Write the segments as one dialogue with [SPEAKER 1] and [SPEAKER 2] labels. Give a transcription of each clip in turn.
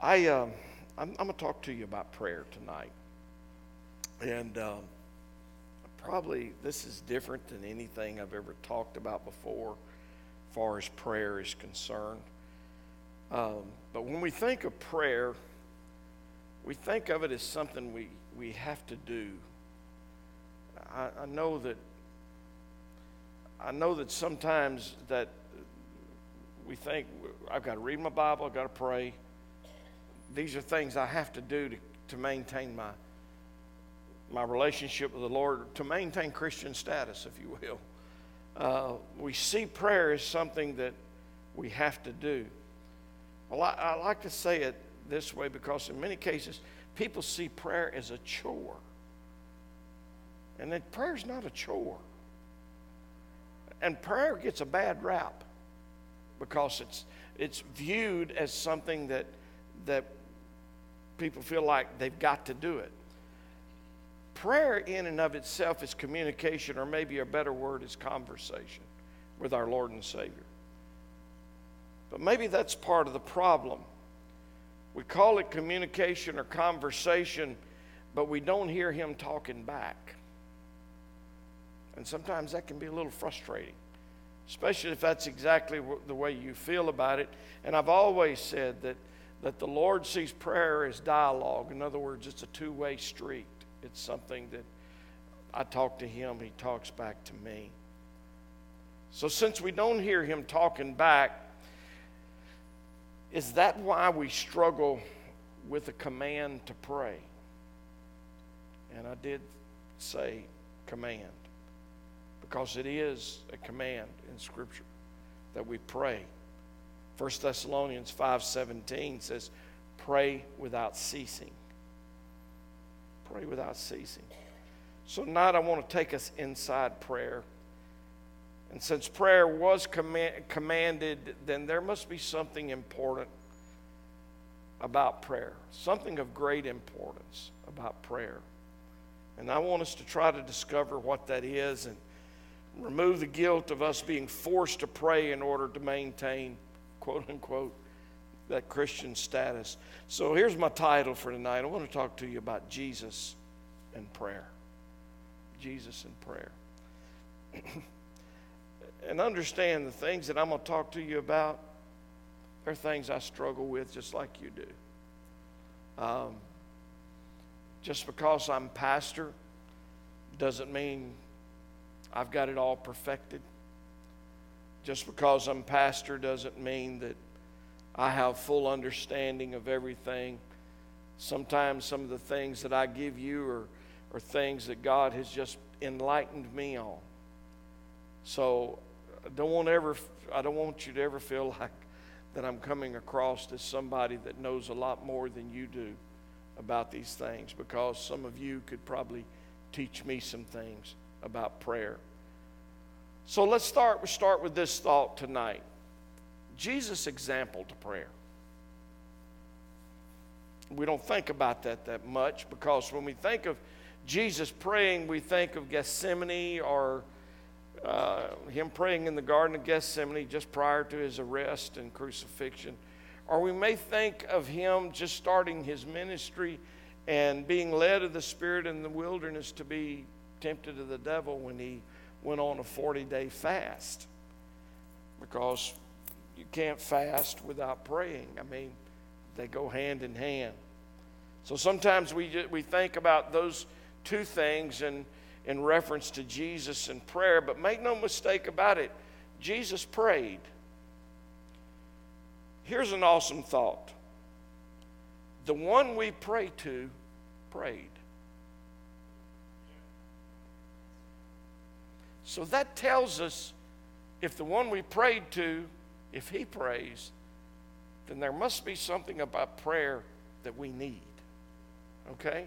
[SPEAKER 1] I, um, I'm, I'm going to talk to you about prayer tonight. And um, probably this is different than anything I've ever talked about before, as far as prayer is concerned. Um, but when we think of prayer, we think of it as something we, we have to do. I, I know that I know that sometimes that we think I've got to read my Bible, I've got to pray. These are things I have to do to, to maintain my my relationship with the Lord, to maintain Christian status, if you will. Uh, we see prayer as something that we have to do. Well, I, I like to say it this way because in many cases, people see prayer as a chore. And that is not a chore. And prayer gets a bad rap because it's, it's viewed as something that, that people feel like they've got to do it. Prayer, in and of itself, is communication, or maybe a better word is conversation with our Lord and Savior. But maybe that's part of the problem. We call it communication or conversation, but we don't hear Him talking back. And sometimes that can be a little frustrating, especially if that's exactly the way you feel about it. And I've always said that, that the Lord sees prayer as dialogue. In other words, it's a two way street, it's something that I talk to Him, He talks back to me. So, since we don't hear Him talking back, is that why we struggle with a command to pray? And I did say command because it is a command in scripture that we pray 1 thessalonians 5.17 says pray without ceasing. Pray without ceasing. So tonight i want to take us inside prayer. And since prayer was command, commanded then there must be something important about prayer something of great importance about prayer. And i want us to try to discover what that is and remove the guilt of us being forced to pray in order to maintain, quote unquote, that Christian status. So here's my title for tonight. I want to talk to you about Jesus and prayer. Jesus and prayer. and understand the things that I'm going to talk to you about, they're things I struggle with just like you do. Um, just because I'm pastor doesn't mean I've got it all perfected. Just because I'm pastor doesn't mean that I have full understanding of everything. Sometimes some of the things that I give you are, are things that God has just enlightened me on. So I don't want ever I don't want you to ever feel like that I'm coming across as somebody that knows a lot more than you do about these things because some of you could probably teach me some things about prayer. So let's start, we start with this thought tonight. Jesus' example to prayer. We don't think about that that much because when we think of Jesus praying, we think of Gethsemane or uh, him praying in the Garden of Gethsemane just prior to his arrest and crucifixion. Or we may think of him just starting his ministry and being led of the Spirit in the wilderness to be tempted of the devil when he went on a 40 day fast because you can't fast without praying. I mean, they go hand in hand. So sometimes we, we think about those two things in, in reference to Jesus and prayer, but make no mistake about it, Jesus prayed. Here's an awesome thought the one we pray to prayed. So that tells us if the one we prayed to, if he prays, then there must be something about prayer that we need. Okay?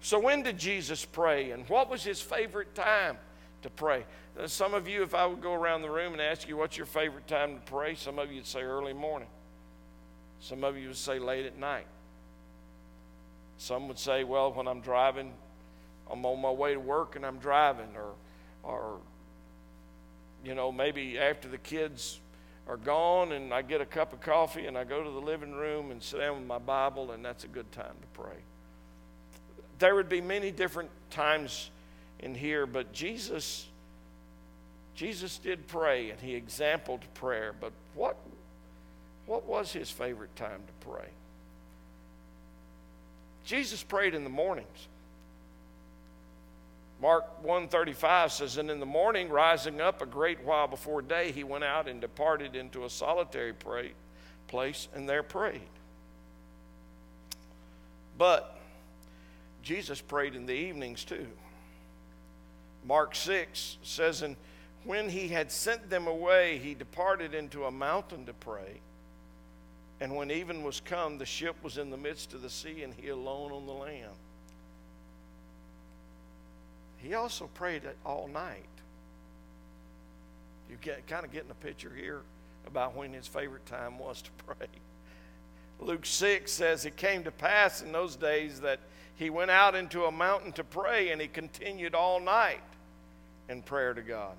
[SPEAKER 1] So when did Jesus pray and what was his favorite time to pray? Uh, some of you, if I would go around the room and ask you what's your favorite time to pray, some of you would say early morning. Some of you would say late at night. Some would say, well, when I'm driving, I'm on my way to work and I'm driving, or or you know maybe after the kids are gone, and I get a cup of coffee and I go to the living room and sit down with my Bible, and that's a good time to pray. There would be many different times in here, but Jesus. Jesus did pray and he exampled prayer, but what, what was his favorite time to pray? Jesus prayed in the mornings. Mark 1:35 says, And in the morning, rising up a great while before day, he went out and departed into a solitary pray, place and there prayed. But Jesus prayed in the evenings too. Mark 6 says, And when he had sent them away, he departed into a mountain to pray. And when even was come, the ship was in the midst of the sea, and he alone on the land. He also prayed all night. You get kind of getting a picture here about when his favorite time was to pray. Luke 6 says, It came to pass in those days that he went out into a mountain to pray, and he continued all night in prayer to God.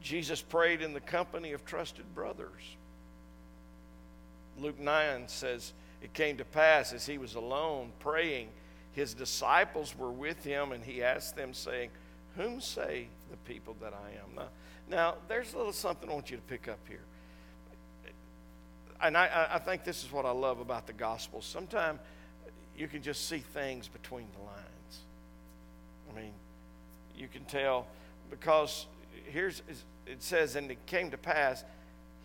[SPEAKER 1] Jesus prayed in the company of trusted brothers. Luke 9 says, It came to pass as he was alone praying his disciples were with him, and he asked them, saying, Whom say the people that I am? Now, now there's a little something I want you to pick up here. And I, I think this is what I love about the gospel. Sometimes you can just see things between the lines. I mean, you can tell because here's it says, and it came to pass,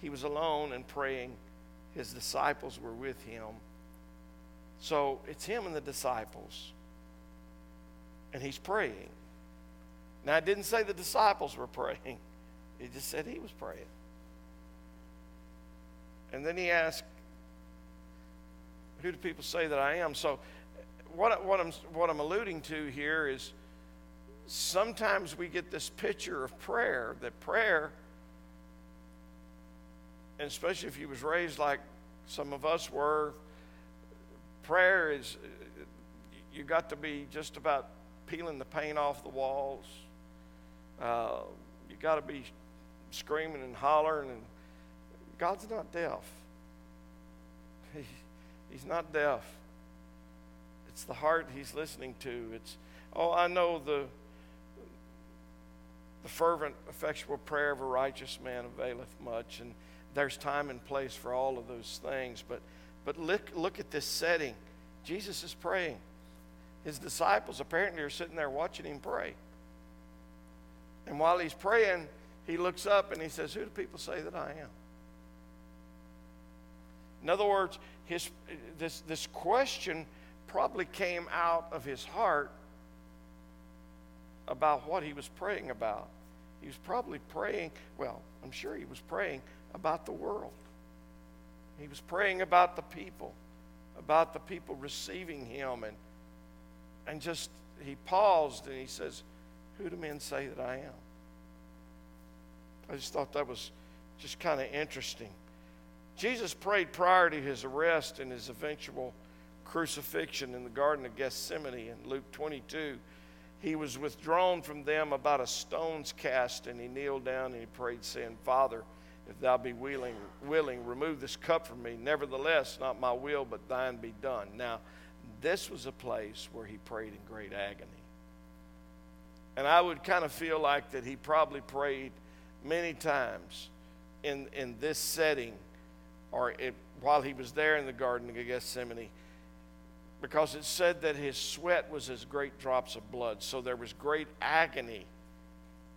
[SPEAKER 1] he was alone and praying. His disciples were with him. So it's him and the disciples. And he's praying. Now, it didn't say the disciples were praying, it just said he was praying. And then he asked, Who do people say that I am? So, what, what, I'm, what I'm alluding to here is sometimes we get this picture of prayer that prayer, and especially if he was raised like some of us were, prayer is, you got to be just about peeling the paint off the walls. Uh, you got to be screaming and hollering, and God's not deaf. He, he's not deaf. It's the heart He's listening to. It's oh, I know the the fervent, effectual prayer of a righteous man availeth much, and there's time and place for all of those things, but but look, look at this setting. Jesus is praying. His disciples apparently are sitting there watching him pray. And while he's praying, he looks up and he says, Who do people say that I am? In other words, his, this, this question probably came out of his heart about what he was praying about. He was probably praying, well, I'm sure he was praying about the world. He was praying about the people, about the people receiving him. And, and just, he paused and he says, Who do men say that I am? I just thought that was just kind of interesting. Jesus prayed prior to his arrest and his eventual crucifixion in the Garden of Gethsemane in Luke 22. He was withdrawn from them about a stone's cast, and he kneeled down and he prayed, saying, Father, if thou be willing, willing, remove this cup from me. Nevertheless, not my will, but thine be done. Now, this was a place where he prayed in great agony. And I would kind of feel like that he probably prayed many times in, in this setting or it, while he was there in the Garden of Gethsemane because it said that his sweat was as great drops of blood. So there was great agony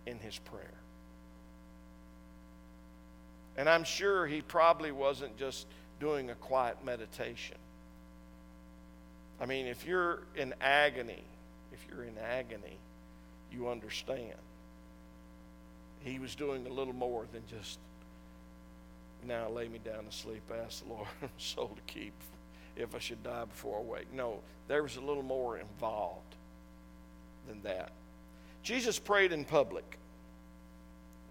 [SPEAKER 1] in his prayer. And I'm sure he probably wasn't just doing a quiet meditation. I mean, if you're in agony, if you're in agony, you understand. He was doing a little more than just, now lay me down to sleep, ask the Lord, my soul to keep, if I should die before I wake. No, there was a little more involved than that. Jesus prayed in public.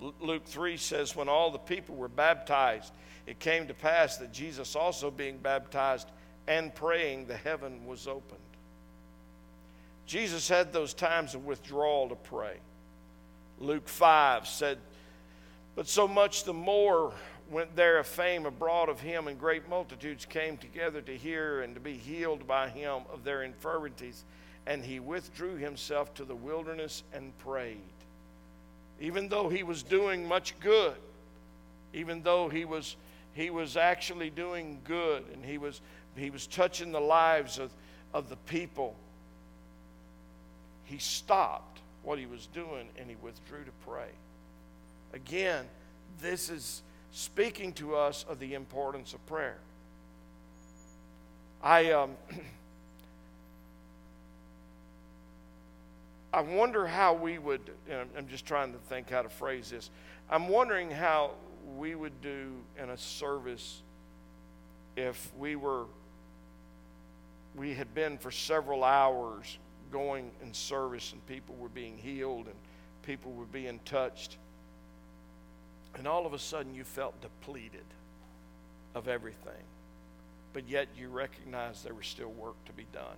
[SPEAKER 1] Luke 3 says, When all the people were baptized, it came to pass that Jesus also being baptized and praying, the heaven was opened. Jesus had those times of withdrawal to pray. Luke 5 said, But so much the more went there a fame abroad of him, and great multitudes came together to hear and to be healed by him of their infirmities. And he withdrew himself to the wilderness and prayed. Even though he was doing much good, even though he was, he was actually doing good and he was, he was touching the lives of, of the people, he stopped what he was doing and he withdrew to pray. Again, this is speaking to us of the importance of prayer. I, um, I wonder how we would, I'm just trying to think how to phrase this. I'm wondering how we would do in a service if we were, we had been for several hours going in service and people were being healed and people were being touched and all of a sudden you felt depleted of everything, but yet you recognized there was still work to be done.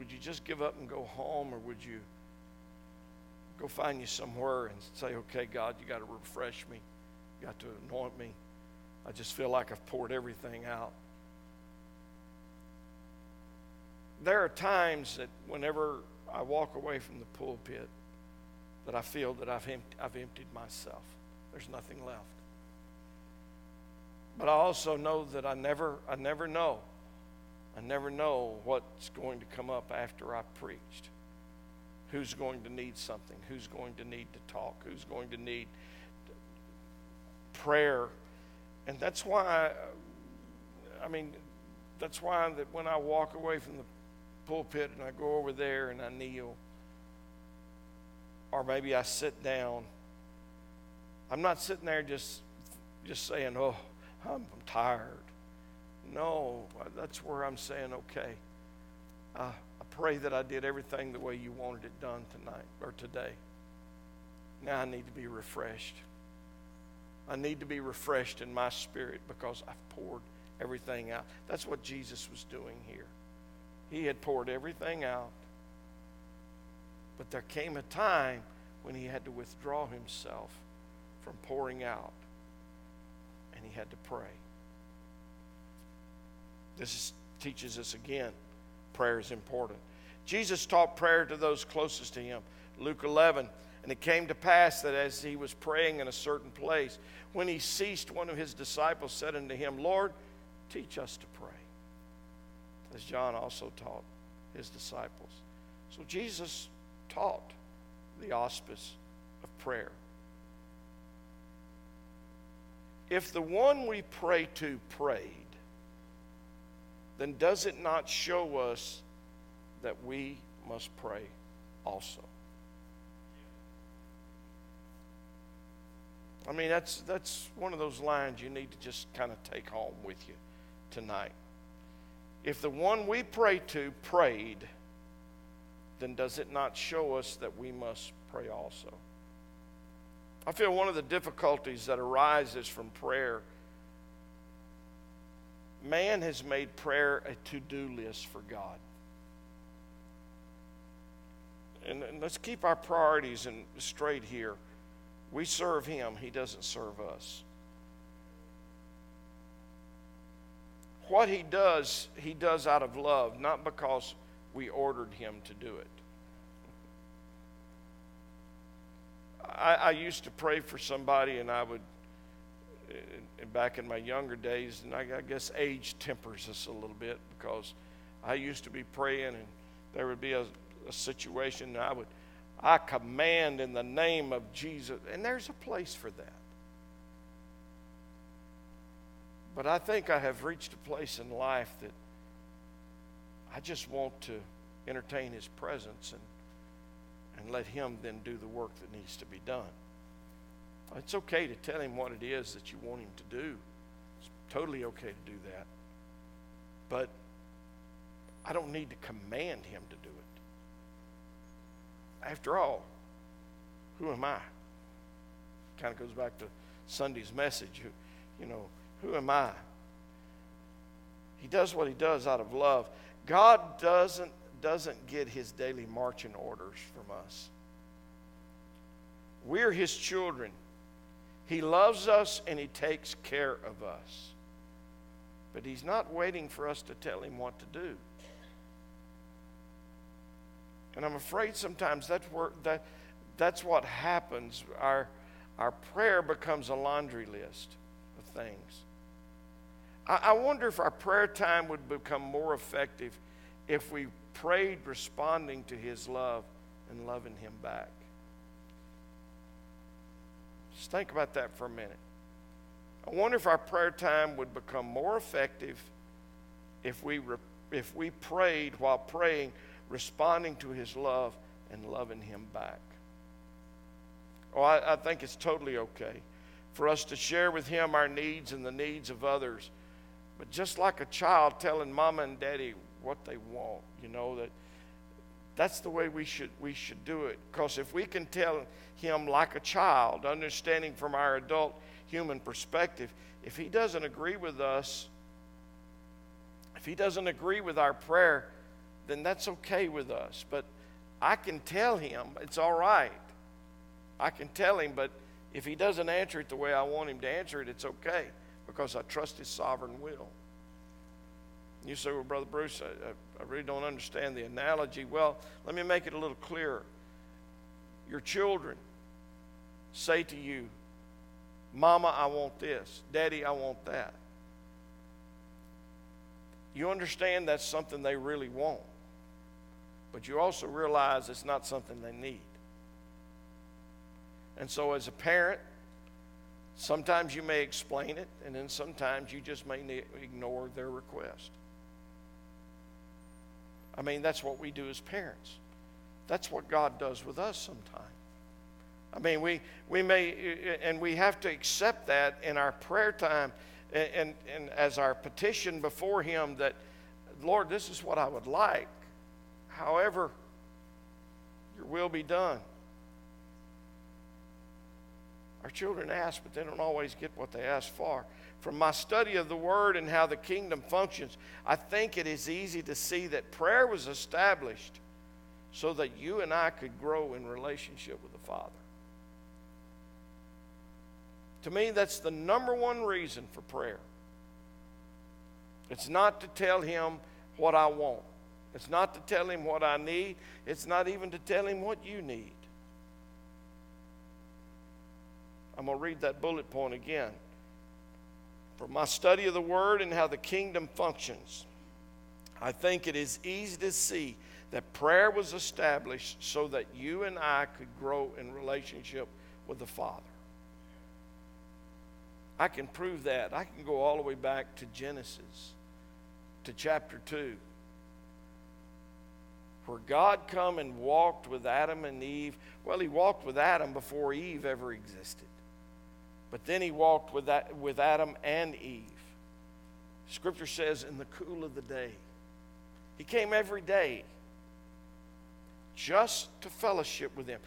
[SPEAKER 1] Would you just give up and go home, or would you go find you somewhere and say, okay, God, you got to refresh me, you got to anoint me? I just feel like I've poured everything out. There are times that whenever I walk away from the pulpit, that I feel that I've, I've emptied myself. There's nothing left. But I also know that I never, I never know. I never know what's going to come up after I preached. Who's going to need something? Who's going to need to talk? Who's going to need prayer? And that's why, I, mean, that's why that when I walk away from the pulpit and I go over there and I kneel, or maybe I sit down. I'm not sitting there just just saying, "Oh, I'm tired." No, that's where I'm saying, "Okay, uh, I pray that I did everything the way you wanted it done tonight or today. Now I need to be refreshed. I need to be refreshed in my spirit because I've poured everything out. That's what Jesus was doing here. He had poured everything out but there came a time when he had to withdraw himself from pouring out and he had to pray. This is, teaches us again prayer is important. Jesus taught prayer to those closest to him. Luke 11. And it came to pass that as he was praying in a certain place, when he ceased, one of his disciples said unto him, Lord, teach us to pray. As John also taught his disciples. So Jesus taught the auspice of prayer. If the one we pray to prayed, then does it not show us that we must pray also? I mean, that's, that's one of those lines you need to just kind of take home with you tonight. If the one we pray to prayed, then does it not show us that we must pray also? I feel one of the difficulties that arises from prayer, man has made prayer a to do list for God. And, and, let's keep our priorities in, straight here. We serve Him, He doesn't serve us. What He does, He does out of love, not because we ordered him to do it. I, I used to pray for somebody, and I would, back in my younger days, and I, I guess age tempers us a little bit because I used to be praying, and there would be a, a situation, and I would, I command in the name of Jesus, and there's a place for that. But I think I have reached a place in life that I just want to entertain his presence and, and let him then do the work that needs to be done. It's okay to tell him what it is that you want him to do. It's totally okay to do that. But I don't need to command him to do it. After all, who am I? Kind of goes back to Sunday's message. You know, who am I? He does what he does out of love. God doesn't, doesn't get his daily marching orders from us. We're His children. He loves us and He takes care of us. But He's not waiting for us to tell Him what to do. And I'm afraid sometimes that's, where, that, that's what happens. Our, our prayer becomes a laundry list of things. I, I wonder if our prayer time would become more effective if we prayed responding to His love and loving Him back. Just think about that for a minute. I wonder if our prayer time would become more effective if we, re- if we prayed while praying, responding to His love and loving Him back. Oh, I, I think it's totally okay for us to share with Him our needs and the needs of others. But just like a child telling mama and daddy what they want, you know, that that's the way we should we should do it. Because if we can tell him like a child, understanding from our adult human perspective, if he doesn't agree with us, if he doesn't agree with our prayer, then that's okay with us. But I can tell him it's all right. I can tell him, but if he doesn't answer it the way I want him to answer it, it's okay because I trust his sovereign will. You say, well, Brother Bruce, I, I, really don't understand the analogy. Well, let me make it a little clearer. Your children say to you, Mama, I want this. Daddy, I want that. You understand that's something they really want, but you also realize it's not something they need. And so, as a parent, sometimes you may explain it, and then sometimes you just may ignore their request. I mean, that's what we do as parents. That's what God does with us sometimes. I mean, we, we may, and we have to accept that in our prayer time and, and, and as our petition before Him that, Lord, this is what I would like. However, your will be done. Our children ask, but they don't always get what they ask for. From my study of the Word and how the kingdom functions, I think it is easy to see that prayer was established so that you and I could grow in relationship with the Father. To me, that's the number one reason for prayer. It's not to tell Him what I want, it's not to tell Him what I need, it's not even to tell Him what you need. I'm going to read that bullet point again. From my study of the Word and how the kingdom functions, I think it is easy to see that prayer was established so that you and I could grow in relationship with the Father. I can prove that. I can go all the way back to Genesis, to chapter 2, where God come and walked with Adam and Eve. Well, he walked with Adam before Eve ever existed. But then he walked with, that, with Adam and Eve. Scripture says, in the cool of the day. He came every day just to fellowship with them.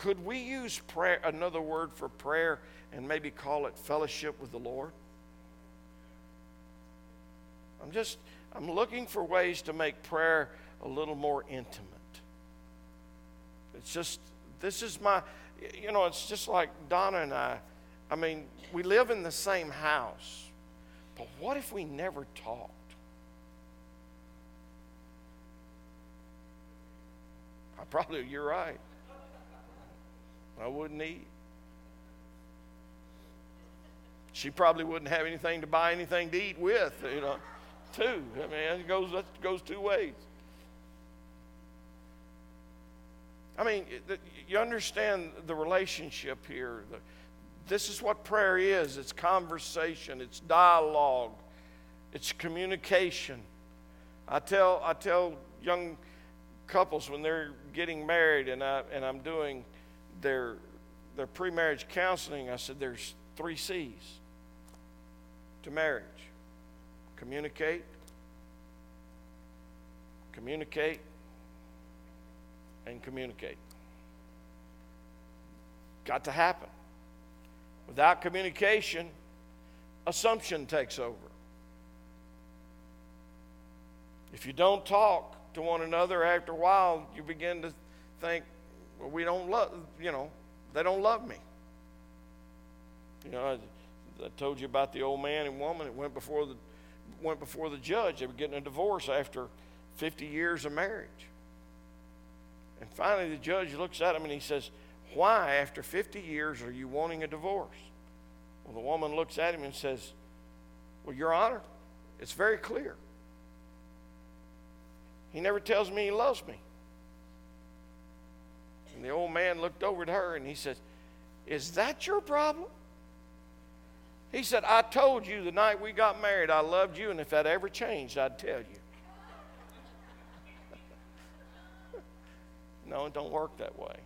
[SPEAKER 1] Could we use prayer, another word for prayer, and maybe call it fellowship with the Lord? I'm just, I'm looking for ways to make prayer a little more intimate. It's just, this is my, you know, it's just like Donna and I I mean, we live in the same house, but what if we never talked? I probably, you're right. I wouldn't eat. She probably wouldn't have anything to buy anything to eat with, you know, too. I mean, it goes, goes two ways. I mean, you understand the relationship here. The, this is what prayer is it's conversation, it's dialogue, it's communication. I tell, I tell young couples when they're getting married and, I, and I'm doing their, their pre marriage counseling, I said there's three C's to marriage communicate, communicate, and communicate. Got to happen. Without communication, assumption takes over. If you don't talk to one another after a while, you begin to think, well, we don't love, you know, they don't love me. You know, I, I told you about the old man and woman that went before the went before the judge. They were getting a divorce after 50 years of marriage. And finally, the judge looks at him and he says, Why, after 50 years, are you wanting a divorce? Well, the woman looks at him and says, Well, Your Honor, it's very clear. He never tells me he loves me. And the old man looked over at her and he says, Is that your problem? He said, I told you the night we got married I loved you, and if that ever changed, I'd tell you. no, it don't work that way.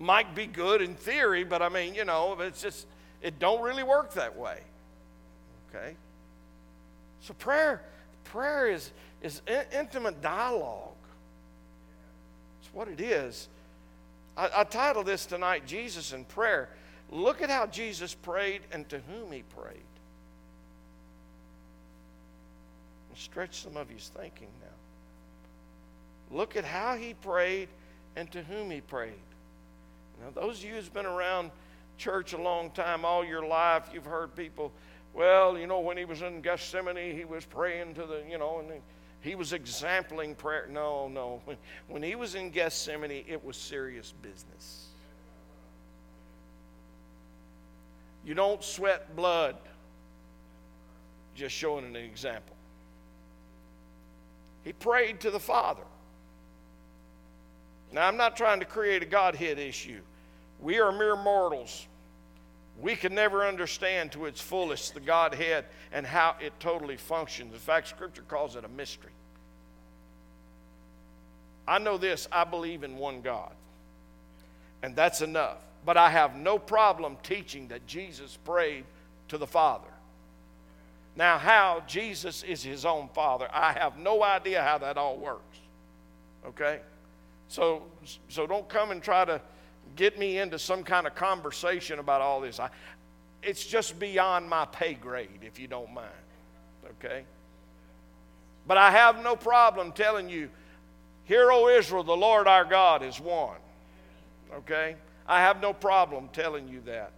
[SPEAKER 1] Might be good in theory, but I mean, you know, it's just, it don't really work that way. Okay? So prayer, prayer is, is intimate dialogue. It's what it is. I, I titled this tonight, Jesus in Prayer. Look at how Jesus prayed and to whom he prayed. And Stretch some of his thinking now. Look at how he prayed and to whom he prayed. Now, those of you who's been around church a long time, all your life, you've heard people, well, you know, when he was in Gethsemane, he was praying to the, you know, and he was exempling prayer. No, no. When, when he was in Gethsemane, it was serious business. You don't sweat blood. Just showing an example. He prayed to the Father. Now, I'm not trying to create a Godhead issue. We are mere mortals. We can never understand to its fullest the Godhead and how it totally functions. In fact, Scripture calls it a mystery. I know this I believe in one God, and that's enough. But I have no problem teaching that Jesus prayed to the Father. Now, how Jesus is his own Father, I have no idea how that all works. Okay? So, so don't come and try to get me into some kind of conversation about all this. I, it's just beyond my pay grade, if you don't mind. Okay? But I have no problem telling you, Hear, O Israel, the Lord our God is one. Okay? I have no problem telling you that.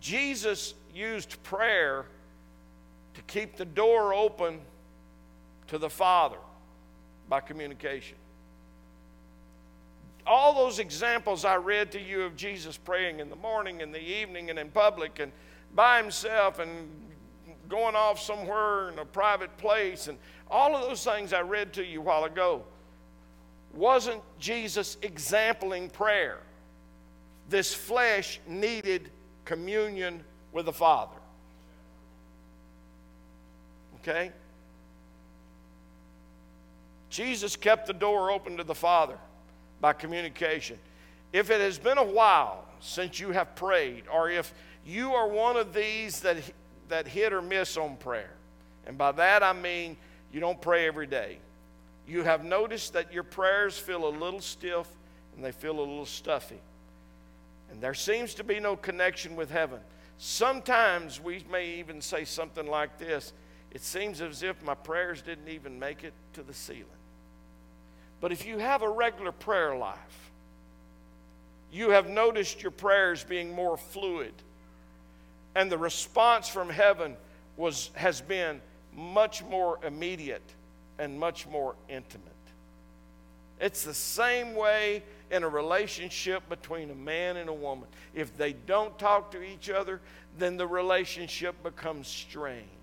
[SPEAKER 1] Jesus used prayer to keep the door open to the Father by communication. All those examples I read to you of Jesus praying in the morning, in the evening, and in public, and by himself, and going off somewhere in a private place, and all of those things I read to you a while ago wasn't Jesus exempling prayer. This flesh needed communion with the Father. Okay? Jesus kept the door open to the Father by communication. If it has been a while since you have prayed, or if you are one of these that, that hit or miss on prayer, and by that I mean you don't pray every day, you have noticed that your prayers feel a little stiff and they feel a little stuffy. And there seems to be no connection with heaven. Sometimes we may even say something like this It seems as if my prayers didn't even make it to the ceiling. But if you have a regular prayer life, you have noticed your prayers being more fluid, and the response from heaven was, has been much more immediate and much more intimate. It's the same way in a relationship between a man and a woman. If they don't talk to each other, then the relationship becomes strained.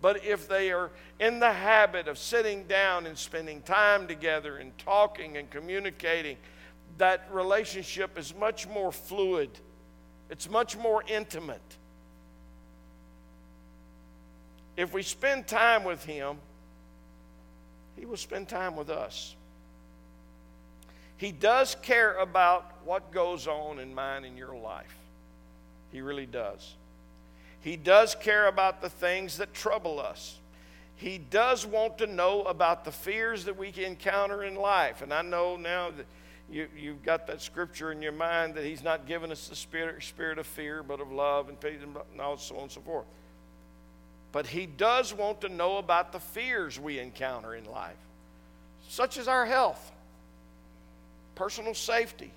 [SPEAKER 1] But if they are in the habit of sitting down and spending time together and talking and communicating, that relationship is much more fluid, it's much more intimate if we spend time with Him, He will spend time with us. He does care about what goes on in mine and your life. He really does. He does care about the things that trouble us. He does want to know about the fears that we encounter in life. And I know now that you, you've got that scripture in your mind that He's not given us the spirit, spirit of fear, but of love and peace and all so on and so forth. But He does want to know about the fears we encounter in life, such as our health. personal safety,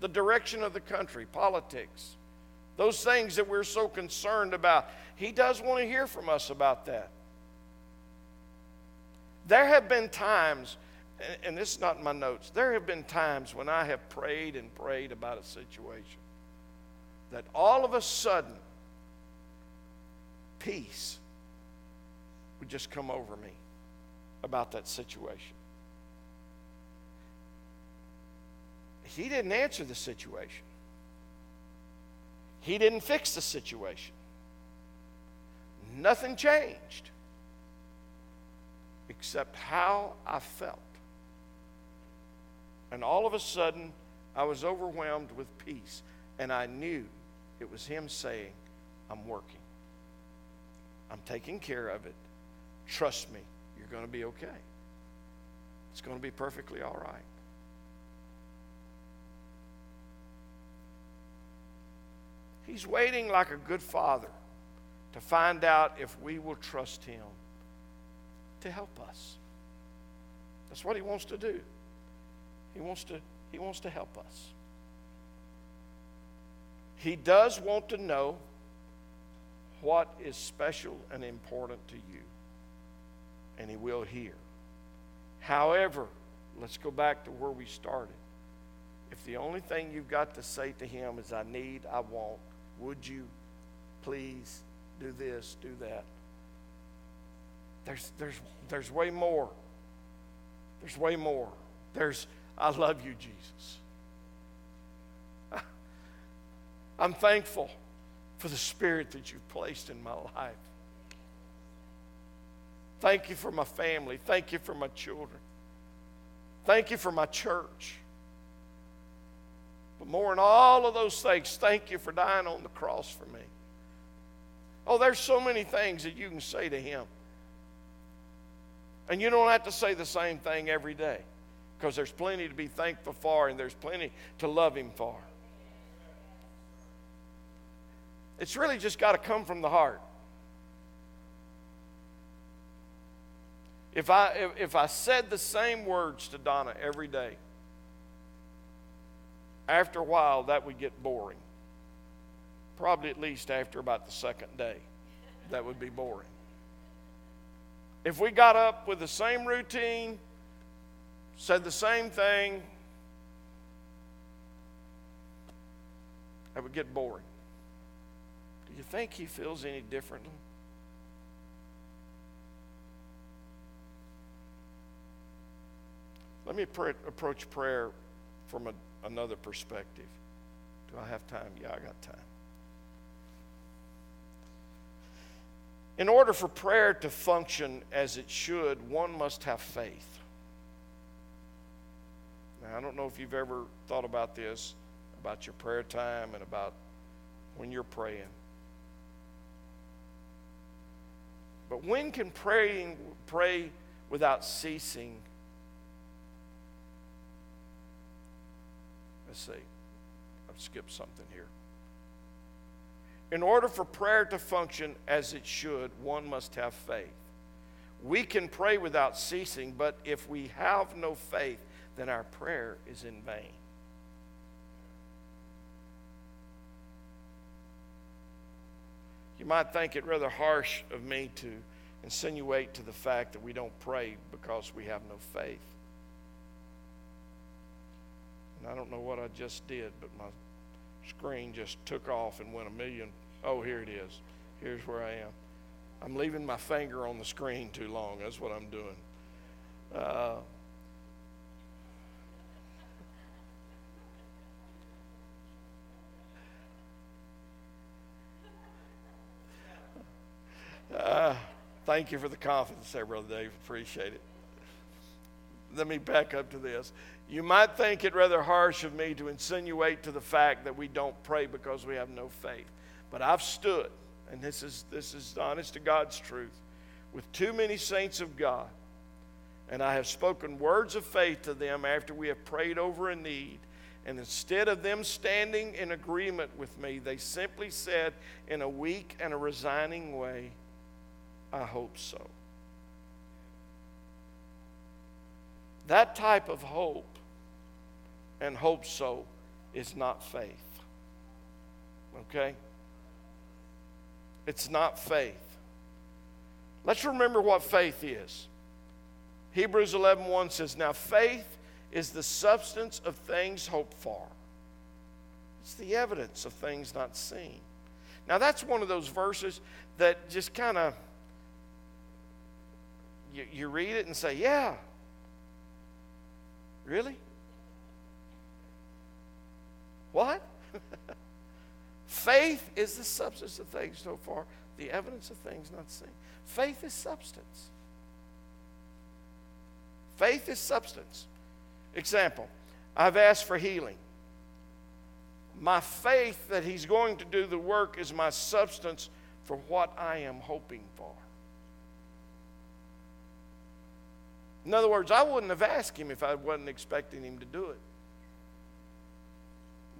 [SPEAKER 1] the direction of the country, politics, those things that we're so concerned about. He does want to hear from us about that. There have been times, and this is not in my notes, there have been times when I have prayed and prayed about a situation that all of a sudden, peace would just come over me about that situation. He didn't answer the situation. He didn't fix the situation. Nothing changed except how I felt. And all of a sudden, I was overwhelmed with peace. And I knew it was Him saying, I'm working. I'm taking care of it. Trust me, you're going to be okay. It's going to be perfectly all right. He's waiting like a good father to find out if we will trust Him to help us. That's what He wants to do. He wants to, he wants to help us. He does want to know what is special and important to you, and He will hear. However, let's go back to where we started. If the only thing you've got to say to Him is, I need, I want, would you please do this, do that? There's, there's, there's way more. There's way more. There's, I love you, Jesus. I'm thankful for the spirit that you've placed in my life. Thank you for my family. Thank you for my children. Thank you for my church. But more than all of those things, thank you for dying on the cross for me. Oh, there's so many things that you can say to Him. And you don't have to say the same thing every day because there's plenty to be thankful for and there's plenty to love Him for. It's really just got to come from the heart. If I, if, if I said the same words to Donna every day, after a while that would get boring. Probably at least after about the second day, that would be boring. If we got up with the same routine, said the same thing, that would get boring. Do you think he feels any differently? Let me pray, approach prayer from a, another perspective. Do I have time? Yeah, I got time. In order for prayer to function as it should, one must have faith. Now, I don't know if you've ever thought about this, about your prayer time and about when you're praying. But when can praying pray without ceasing? Let's see. I've skipped something here. In order for prayer to function as it should, one must have faith. We can pray without ceasing, but if we have no faith, then our prayer is in vain. You might think it rather harsh of me to insinuate to the fact that we don't pray because we have no faith. And I don't know what I just did, but my screen just took off and went a million Oh, here it is. Here's where I am. I'm leaving my finger on the screen too long. That's what I'm doing. Uh, uh, thank you for the confidence there, Brother Dave. Appreciate it. Let me back up to this. You might think it rather harsh of me to insinuate to the fact that we don't pray because we have no faith. But I've stood, and this is, this is honest to God's truth, with too many saints of God, and I have spoken words of faith to them after we have prayed over a need. And instead of them standing in agreement with me, they simply said in a weak and a resigning way, I hope so. That type of hope and hope so is not faith. Okay? It's not faith. Let's remember what faith is. Hebrews 11:1 1 says, "Now faith is the substance of things hoped for. It's the evidence of things not seen." Now that's one of those verses that just kind of you, you read it and say, "Yeah, really? What?" Faith is the substance of things so far, the evidence of things not seen. Faith is substance. Faith is substance. Example I've asked for healing. My faith that He's going to do the work is my substance for what I am hoping for. In other words, I wouldn't have asked Him if I wasn't expecting Him to do it.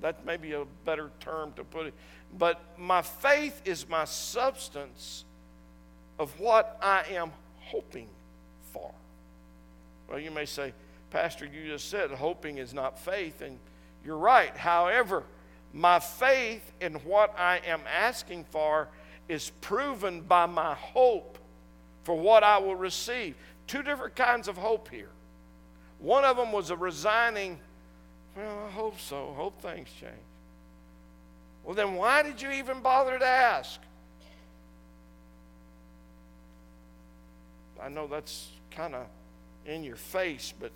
[SPEAKER 1] That may be a better term to put it. But my faith is my substance of what I am hoping for. Well, you may say, Pastor, you just said hoping is not faith, and you're right. However, my faith in what I am asking for is proven by my hope for what I will receive. Two different kinds of hope here. One of them was a resigning well, I hope so. Hope things change. Well, then why did you even bother to ask? I know that's kind of in your face, but,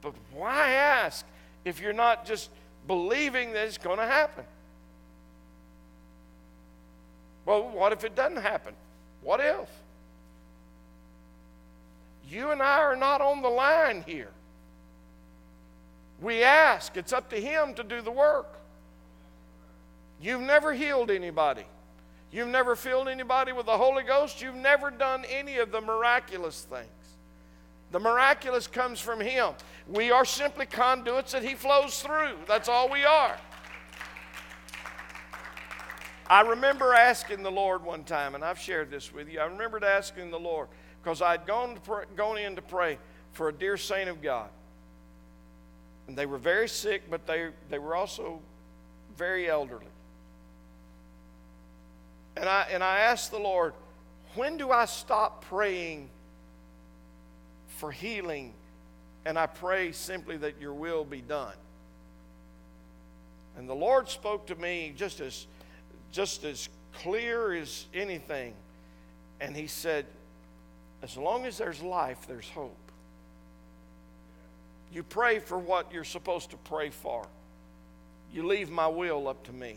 [SPEAKER 1] but why ask if you're not just believing that it's going to happen? Well, what if it doesn't happen? What if? You and I are not on the line here. We ask, it's up to Him to do the work. You've never healed anybody. You've never filled anybody with the Holy Ghost. You've never done any of the miraculous things. The miraculous comes from Him. We are simply conduits that He flows through. That's all we are. I remember asking the Lord one time, and I've shared this with you. I remembered asking the Lord because I'd gone, pray, gone in to pray for a dear saint of God. And they were very sick, but they, they were also very elderly. And I, and I asked the Lord, when do I stop praying for healing and I pray simply that your will be done? And the Lord spoke to me just as, just as clear as anything. And He said, As long as there's life, there's hope. You pray for what you're supposed to pray for. You leave my will up to me,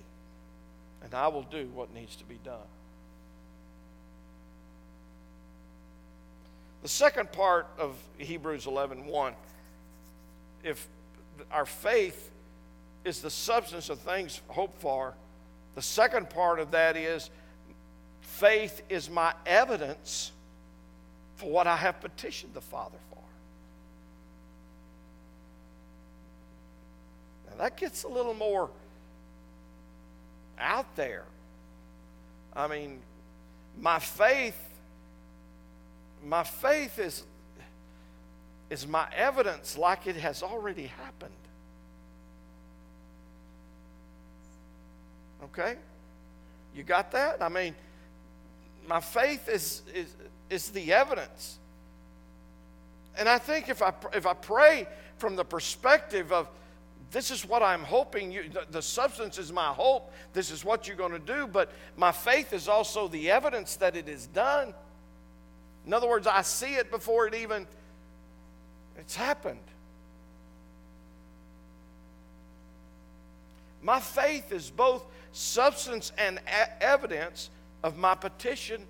[SPEAKER 1] and I will do what needs to be done. The second part of Hebrews 11 1, if our faith is the substance of things hoped for, the second part of that is faith is my evidence for what I have petitioned the Father for. Now, that gets a little more out there. I mean, my faith, my faith is, is my evidence like it has already happened. Okay? You got that? I mean, my faith is, is, is the evidence. And I think if I, if I pray from the perspective of, this is what I'm hoping you, the, the substance is my hope. This is what you're going to do, but my faith is also the evidence that it is done. In other words, I see it before it even it's happened. My faith is both substance and a- evidence of my petition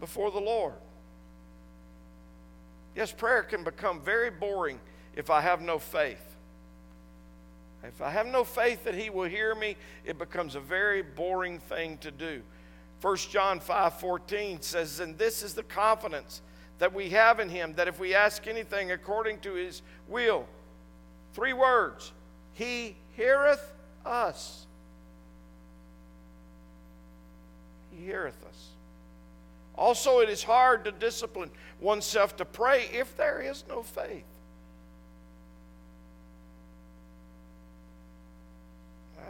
[SPEAKER 1] before the Lord. Yes, prayer can become very boring if I have no faith. If I have no faith that He will hear me, it becomes a very boring thing to do. 1 John 5 14 says, And this is the confidence that we have in Him, that if we ask anything according to His will, three words, He heareth us. He heareth us. Also, it is hard to discipline oneself to pray if there is no faith.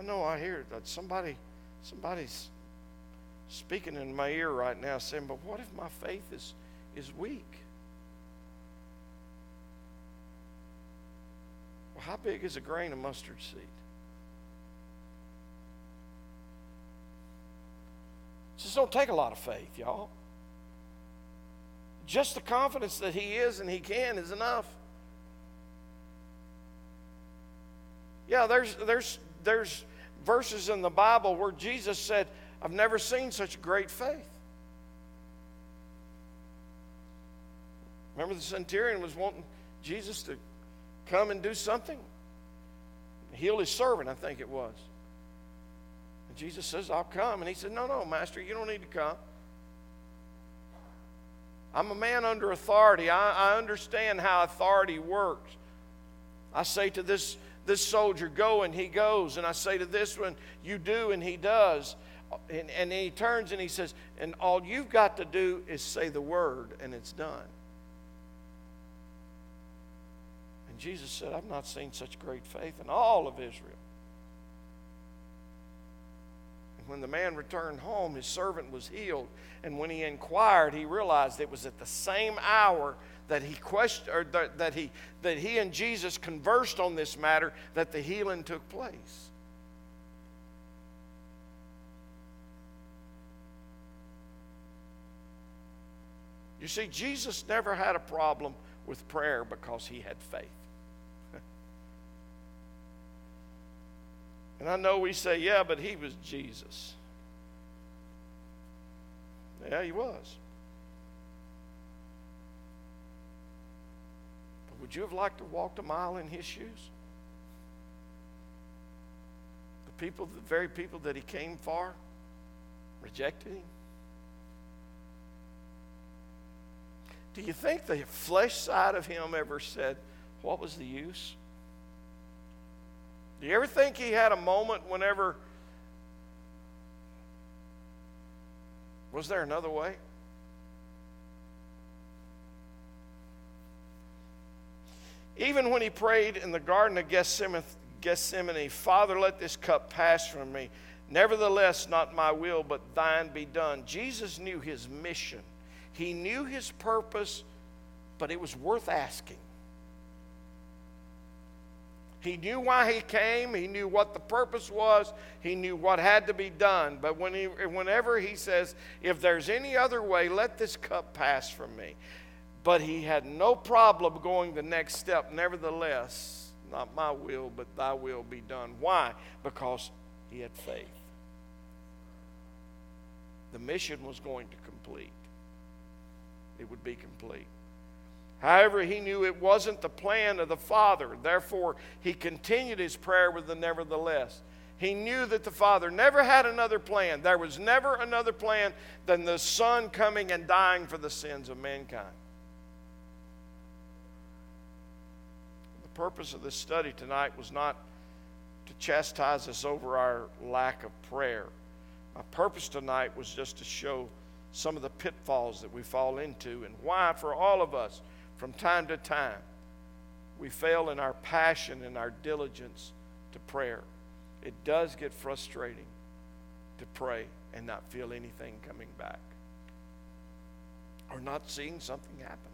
[SPEAKER 1] Know I hear that somebody, somebody's speaking in my ear right now saying, but what if my faith is, is weak? Well, how big is a grain of mustard seed? Just don't take a lot of faith, y'all. Just the confidence that He is and He can is enough. Yeah, there's, there's, there's verses in the Bible where Jesus said, I've never seen such great faith. Remember, the centurion was wanting Jesus to come and do something? Heal his servant, I think it was. And Jesus says, I'll come. And he said, No, no, Master, you don't need to come. I'm a man under authority. I, I understand how authority works. I say to this, this soldier, go, and he goes. And I say to this one, you do, and he does. And, and he turns and he says, and all you've got to do is say the word, and it's done. And Jesus said, I've not seen such great faith in all of Israel. And when the man returned home, his servant was healed. And when he inquired, he realized it was at the same hour that he questioned, or that, that he that he and Jesus conversed on this matter that the healing took place. You see, Jesus never had a problem with prayer because he had faith. And I know we say, yeah, but he was Jesus. Yeah, he was. Would you have liked to walk a mile in his shoes? The people, the very people that he came for, rejected him. Do you think the flesh side of him ever said, What was the use? Do you ever think he had a moment whenever, was there another way? Even when he prayed in the Garden of Gethsemane, Father, let this cup pass from me. Nevertheless, not my will, but thine be done. Jesus knew his mission, he knew his purpose, but it was worth asking. He knew why he came. He knew what the purpose was. He knew what had to be done. But when he, whenever he says, If there's any other way, let this cup pass from me. But he had no problem going the next step. Nevertheless, not my will, but thy will be done. Why? Because he had faith. The mission was going to complete, it would be complete. However, he knew it wasn't the plan of the Father. Therefore, he continued his prayer with the nevertheless. He knew that the Father never had another plan. There was never another plan than the Son coming and dying for the sins of mankind. Purpose of this study tonight was not to chastise us over our lack of prayer. My purpose tonight was just to show some of the pitfalls that we fall into and why, for all of us, from time to time, we fail in our passion and our diligence to prayer. It does get frustrating to pray and not feel anything coming back or not seeing something happen.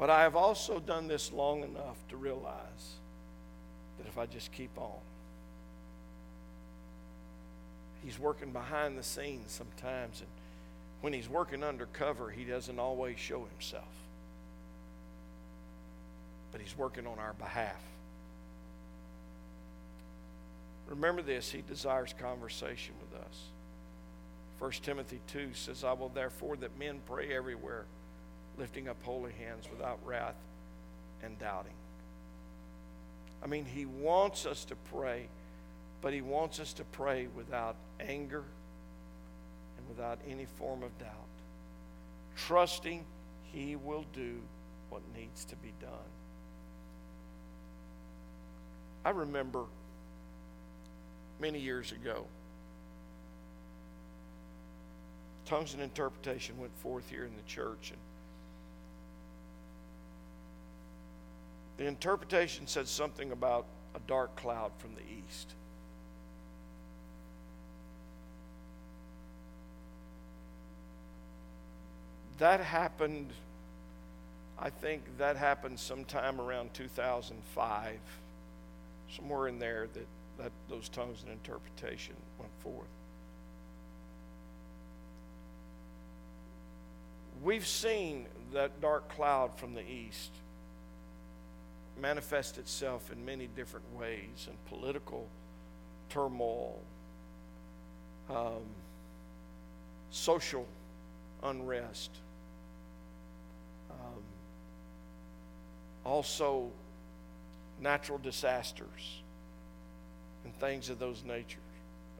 [SPEAKER 1] But I have also done this long enough to realize that if I just keep on, He's working behind the scenes sometimes and when he's working undercover, he doesn't always show himself. But he's working on our behalf. Remember this, he desires conversation with us. 1 Timothy 2 says, I will therefore that men pray everywhere, lifting up holy hands without wrath and doubting. I mean, he wants us to pray, but he wants us to pray without anger and without any form of doubt, trusting He will do what needs to be done. I remember many years ago, tongues and interpretation went forth here in the church. And the interpretation said something about a dark cloud from the east. That happened, I think that happened sometime around 2005, somewhere in there that, that those tongues and interpretation went forth. We've seen that dark cloud from the east manifest itself in many different ways in political turmoil, um, social unrest, um, also natural disasters and things of those natures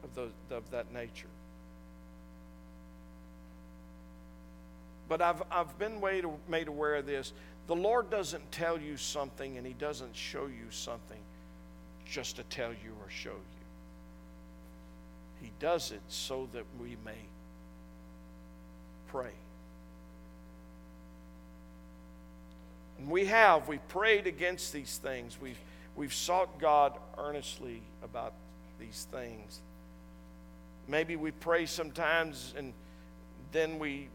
[SPEAKER 1] of those of that nature. But I've, I've been made, made aware of this. The Lord doesn't tell you something and He doesn't show you something just to tell you or show you. He does it so that we may pray. And we have, we've prayed against these things. We've, we've sought God earnestly about these things. Maybe we pray sometimes and then we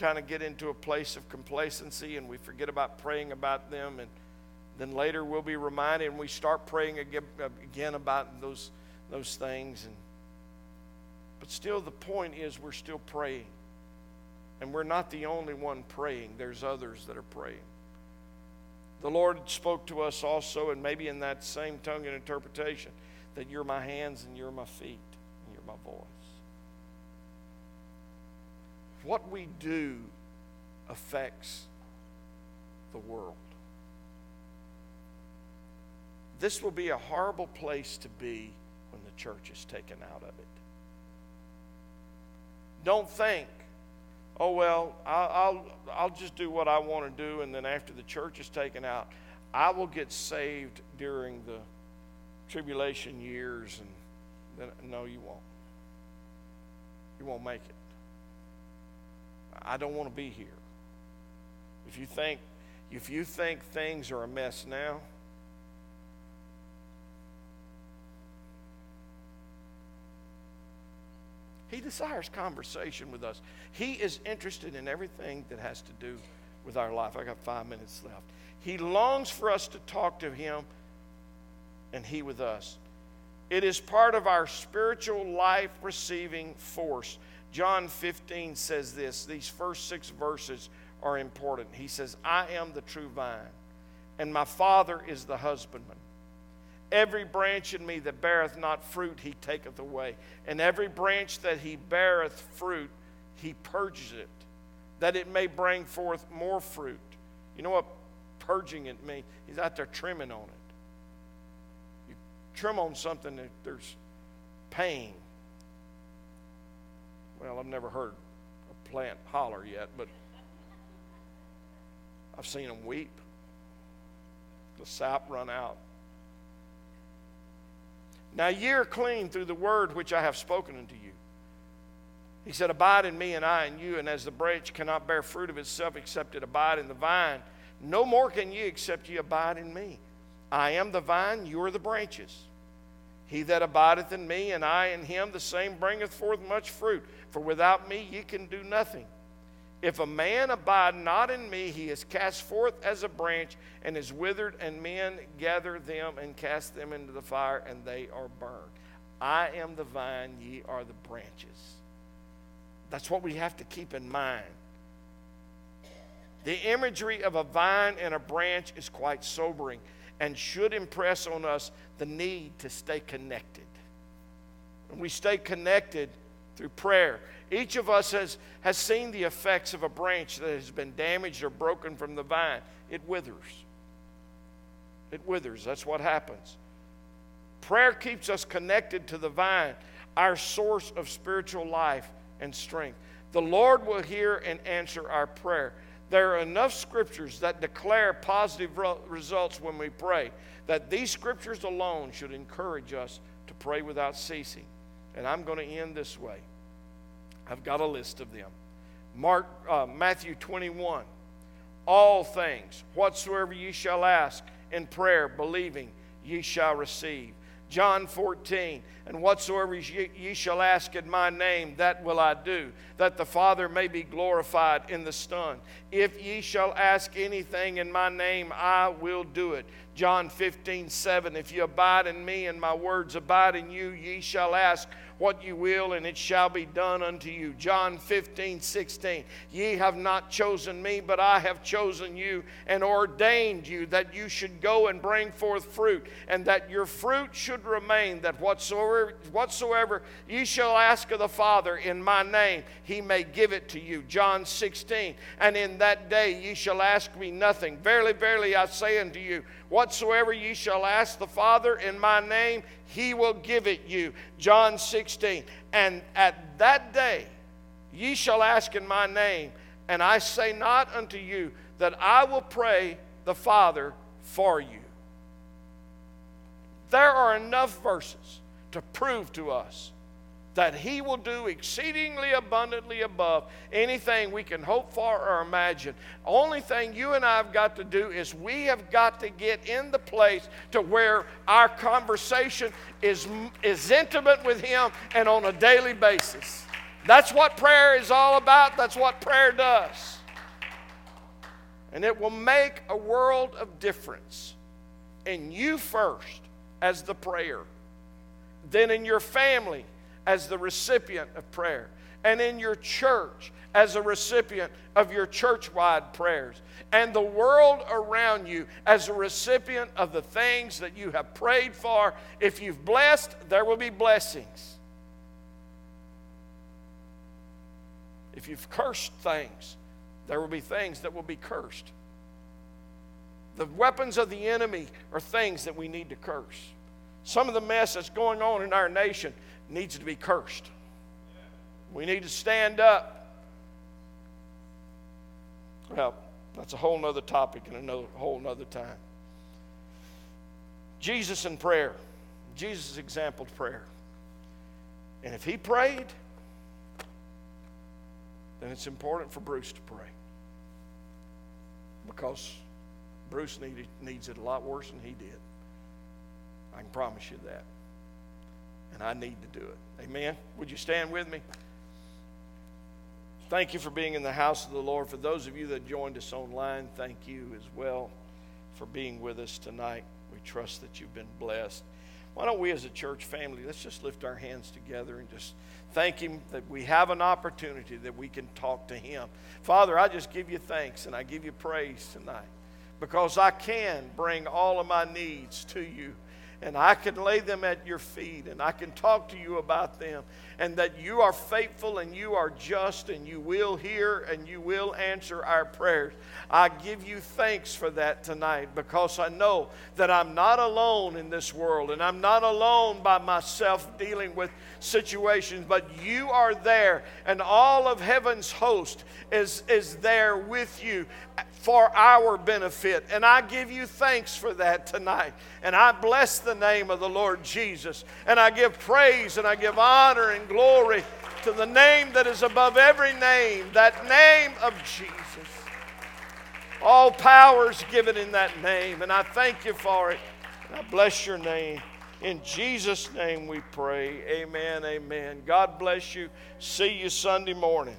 [SPEAKER 1] kind of get into a place of complacency and we forget about praying about them. And then later we'll be reminded and we start praying again about those those things. And but still the point is we're still praying. And we're not the only one praying. There's others that are praying. The lord spoke to us also and maybe in that same tongue and interpretation that you're my hands and you're my feet and you're my voice what we do affects the world. This will be a horrible place to be when the church is taken out of it. Don't think, oh, well, I'll, I'll, just do what I want to do, and then after the church is taken out, I will get saved during the tribulation years, and then, no, you won't. You won't make it. I don't want to be here. If you think if you think things are a mess now, He desires conversation with us. He is interested in everything that has to do with our life. I got five minutes left. He longs for us to talk to Him and He with us. It is part of our spiritual life receiving force John 15 says this. These first six verses are important. He says, I am the true vine, and my Father is the husbandman. Every branch in me that beareth not fruit, he taketh away. And every branch that he beareth fruit, he purges it, that it may bring forth more fruit. You know what purging it means? He's out there trimming on it. You trim on something that there's pain well, I've never heard a plant holler yet, but I've seen them weep. The sap run out. Now ye are clean through the word which I have spoken unto you. He said, Abide in me, and I in you. And as the branch cannot bear fruit of itself except it abide in the vine, no more can ye except ye abide in me. I am the vine, you are the branches. He that abideth in me, and I in him, the same bringeth forth much fruit. For without me ye can do nothing. If a man abide not in me, he is cast forth as a branch and is withered, and men gather them and cast them into the fire, and they are burned. I am the vine, ye are the branches. That's what we have to keep in mind. The imagery of a vine and a branch is quite sobering and should impress on us the need to stay connected. When we stay connected, through prayer. Each of us has, has seen the effects of a branch that has been damaged or broken from the vine. It withers. It withers. That's what happens. Prayer keeps us connected to the vine, our source of spiritual life and strength. The Lord will hear and answer our prayer. There are enough scriptures that declare positive results when we pray that these scriptures alone should encourage us to pray without ceasing. And I'm going to end this way. I've got a list of them. Mark, uh, Matthew 21. All things, whatsoever ye shall ask in prayer, believing, ye shall receive. John 14, and whatsoever ye, ye, shall ask in my name, that will I do, that the Father may be glorified in the Son. If ye shall ask anything in my name, I will do it. John 15, 7, if you abide in me and my words abide in you, ye shall ask what you will, and it shall be done unto you. John 15, 16. Ye have not chosen me, but I have chosen you and ordained you that you should go and bring forth fruit, and that your fruit should remain, that whatsoever, whatsoever ye shall ask of the Father in my name, he may give it to you. John 16. And in that day ye shall ask me nothing. Verily, verily, I say unto you, Whatsoever ye shall ask the Father in my name, he will give it you. John 16. And at that day ye shall ask in my name, and I say not unto you that I will pray the Father for you. There are enough verses to prove to us that He will do exceedingly abundantly above anything we can hope for or imagine. Only thing you and I have got to do is we have got to get in the place to where our conversation is, is intimate with Him and on a daily basis. That's what prayer is all about. That's what prayer does. And it will make a world of difference in you first as the prayer, then in your family as the recipient of prayer, and in your church as a recipient of your church wide prayers, and the world around you as a recipient of the things that you have prayed for. If you've blessed, there will be blessings. If you've cursed things, there will be things that will be cursed. The weapons of the enemy are things that we need to curse. Some of the mess that's going on in our nation needs to be cursed. We need to stand up. Well, that's a whole nother topic and another whole nother time. Jesus in prayer. Jesus exampled prayer. And if he prayed, then it's important for Bruce to pray. Because Bruce needed, needs it a lot worse than he did. I can promise you that and I need to do it. Amen. Would you stand with me? Thank you for being in the house of the Lord. For those of you that joined us online, thank you as well for being with us tonight. We trust that you've been blessed. Why don't we as a church family, let's just lift our hands together and just thank Him that we have an opportunity that we can talk to Him. Father, I just give you thanks and I give you praise tonight because I can bring all of my needs to you and I can lay them at your feet and I can talk to you about them and that you are faithful and you are just and you will hear and you will answer our prayers. I give you thanks for that tonight because I know that I'm not alone in this world and I'm not alone by myself dealing with situations, but you are there and all of heaven's host is, is there with you for our benefit. And I give you thanks for that tonight. And I bless the name of the Lord Jesus. And I give praise and I give honor and glory to the name that is above every name, that name of Jesus. All power is given in that name. And I thank you for it. And I bless your name. In Jesus' name we pray. Amen. Amen. God bless you. See you Sunday morning.